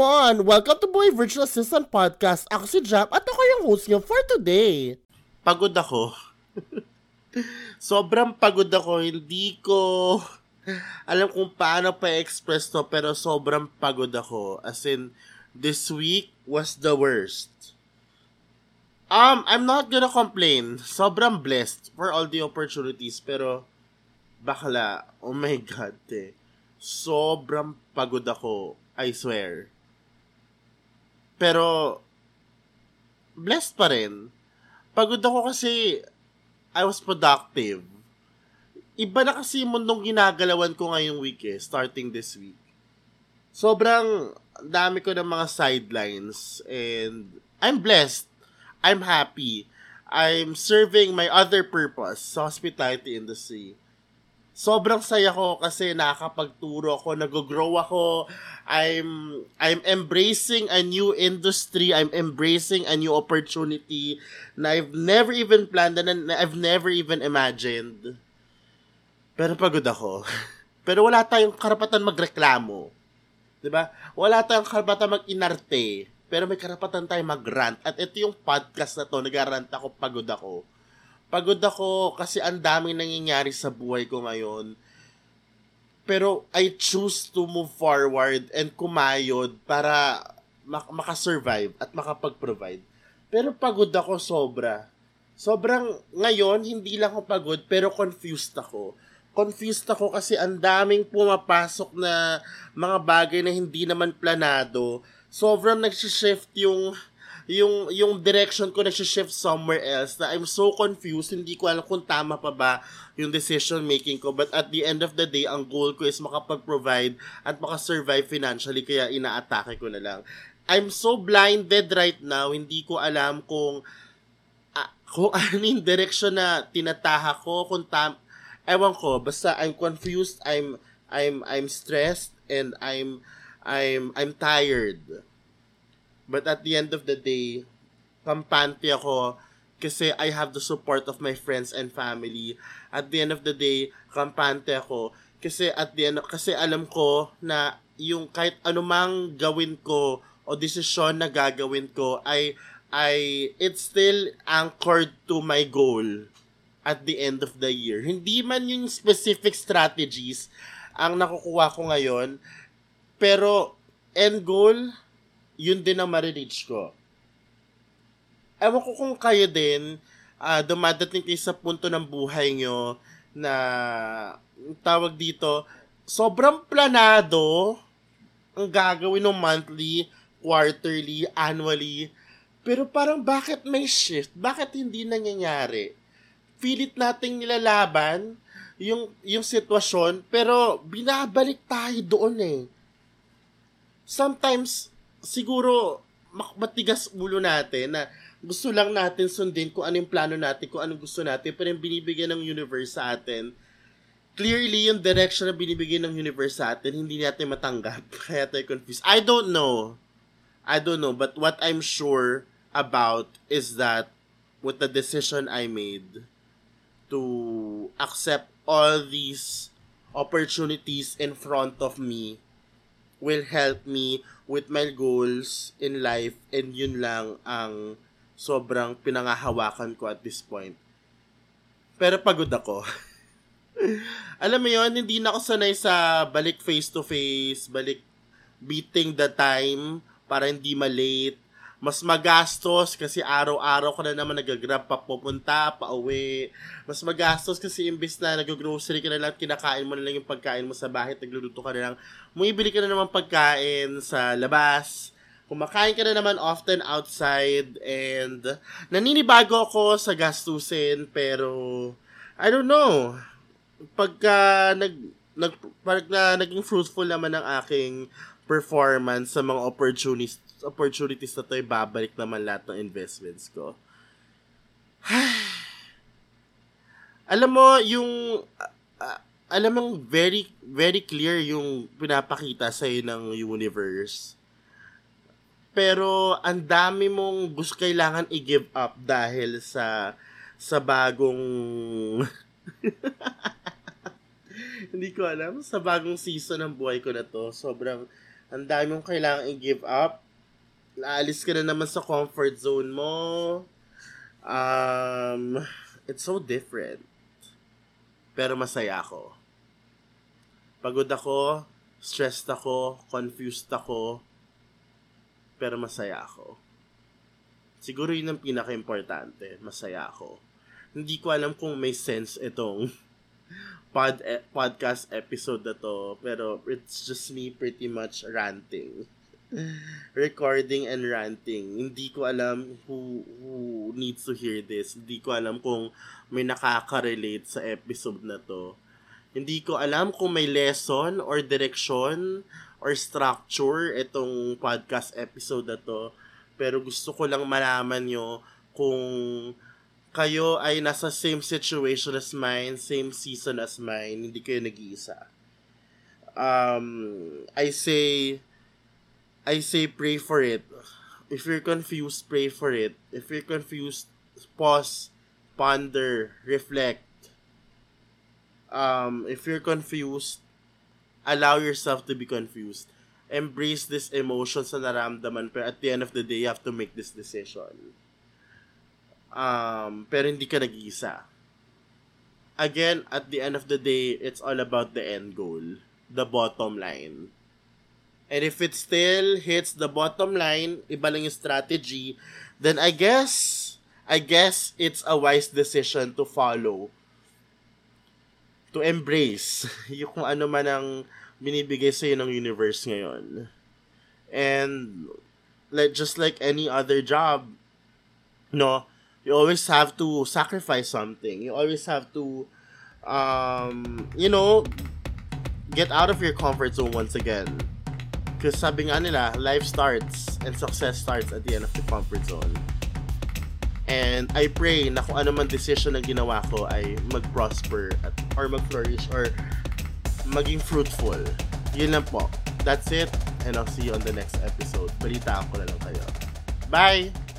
come on! Welcome to Boy Virtual Assistant Podcast. Ako si Jap at ako yung host niyo for today. Pagod ako. Sobrang pagod ako. Hindi ko alam kung paano pa express to pero sobrang pagod ako. As in, this week was the worst. Um, I'm not gonna complain. Sobrang blessed for all the opportunities pero bakla, oh my god, eh. Sobrang pagod ako I swear. Pero, blessed pa rin. Pagod ako kasi I was productive. Iba na kasi yung mundong ginagalawan ko ngayong week eh, starting this week. Sobrang dami ko ng mga sidelines and I'm blessed. I'm happy. I'm serving my other purpose sa hospitality industry sobrang saya ko kasi nakakapagturo ako, nag-grow ako. I'm I'm embracing a new industry. I'm embracing a new opportunity na I've never even planned and I've never even imagined. Pero pagod ako. Pero wala tayong karapatan magreklamo. 'Di ba? Wala tayong karapatan mag-inarte. Pero may karapatan tayong mag-rant. At ito yung podcast na to, nag-rant ako, pagod ako Pagod ako kasi ang daming nangyayari sa buhay ko ngayon. Pero I choose to move forward and kumayod para mak- makasurvive at makapag-provide. Pero pagod ako sobra. Sobrang ngayon, hindi lang ako pagod, pero confused ako. Confused ako kasi ang daming pumapasok na mga bagay na hindi naman planado. Sobrang nagsishift yung yung yung direction ko na shift somewhere else na I'm so confused, hindi ko alam kung tama pa ba yung decision making ko. But at the end of the day, ang goal ko is makapag-provide at makasurvive financially kaya inaatake ko na lang. I'm so blinded right now, hindi ko alam kung uh, kung ano yung direction na tinataha ko, kung tam ewan ko, basta I'm confused, I'm I'm I'm stressed and I'm I'm I'm tired. But at the end of the day, kampante ako kasi I have the support of my friends and family. At the end of the day, kampante ako kasi at the end kasi alam ko na yung kahit anumang gawin ko o desisyon na gagawin ko ay ay it's still anchored to my goal at the end of the year. Hindi man yung specific strategies ang nakukuha ko ngayon, pero end goal yun din ang ma-reach ko. Ewan ko kung kayo din, uh, dumadating kayo sa punto ng buhay nyo na tawag dito, sobrang planado ang gagawin ng monthly, quarterly, annually. Pero parang bakit may shift? Bakit hindi nangyayari? Pilit nating nilalaban yung, yung sitwasyon, pero binabalik tayo doon eh. Sometimes, siguro matigas ulo natin na gusto lang natin sundin kung ano yung plano natin, kung anong gusto natin, pero yung binibigyan ng universe sa atin, clearly yung direction na binibigyan ng universe sa atin, hindi natin matanggap. Kaya tayo confused. I don't know. I don't know. But what I'm sure about is that with the decision I made to accept all these opportunities in front of me will help me with my goals in life and yun lang ang sobrang pinangahawakan ko at this point. Pero pagod ako. Alam mo yon hindi na ako sanay sa balik face to face, balik beating the time para hindi malate, mas magastos kasi araw-araw ka na naman nag-grab pa pupunta, pa uwi. Mas magastos kasi imbis na nag-grocery ka na lang, kinakain mo na lang yung pagkain mo sa bahay, nagluluto ka na lang. Mumibili ka na naman pagkain sa labas. Kumakain ka na naman often outside and naninibago ako sa gastusin pero I don't know. Pagka nag nag pag na naging fruitful naman ang aking performance sa mga opportunities opportunities na to, babalik naman lahat ng investments ko. alam mo, yung, uh, alam mo, very, very clear yung pinapakita sa'yo ng universe. Pero, ang dami mong gusto kailangan i-give up dahil sa, sa bagong, hindi ko alam, sa bagong season ng buhay ko na to. Sobrang, Ang dami mong kailangan i-give up. Naalis ka na naman sa comfort zone mo. Um, it's so different. Pero masaya ako. Pagod ako, stressed ako, confused ako, pero masaya ako. Siguro yun ang pinaka-importante. Masaya ako. Hindi ko alam kung may sense itong pod e- podcast episode na to, pero it's just me pretty much ranting. Recording and ranting. Hindi ko alam who, who needs to hear this. Hindi ko alam kung may nakaka-relate sa episode na to. Hindi ko alam kung may lesson or direction or structure itong podcast episode na to. Pero gusto ko lang malaman nyo kung kayo ay nasa same situation as mine, same season as mine, hindi kayo nag-iisa. Um, I say, I say pray for it. If you're confused, pray for it. If you're confused, pause, ponder, reflect. Um, if you're confused, allow yourself to be confused. Embrace this emotion sa naramdaman pero at the end of the day, you have to make this decision. Um, pero hindi ka nag-iisa. Again, at the end of the day, it's all about the end goal. The bottom line. And if it still hits the bottom line, iba lang yung strategy, then I guess, I guess it's a wise decision to follow. To embrace yung kung ano man ang binibigay sa'yo ng universe ngayon. And like just like any other job, no, you always have to sacrifice something. You always have to um, you know, get out of your comfort zone once again. Because sabi nga nila, life starts and success starts at the end of the comfort zone. And I pray na kung ano man decision na ginawa ko ay mag-prosper at, or mag-flourish or maging fruitful. Yun lang po. That's it. And I'll see you on the next episode. Balita ko na lang kayo. Bye!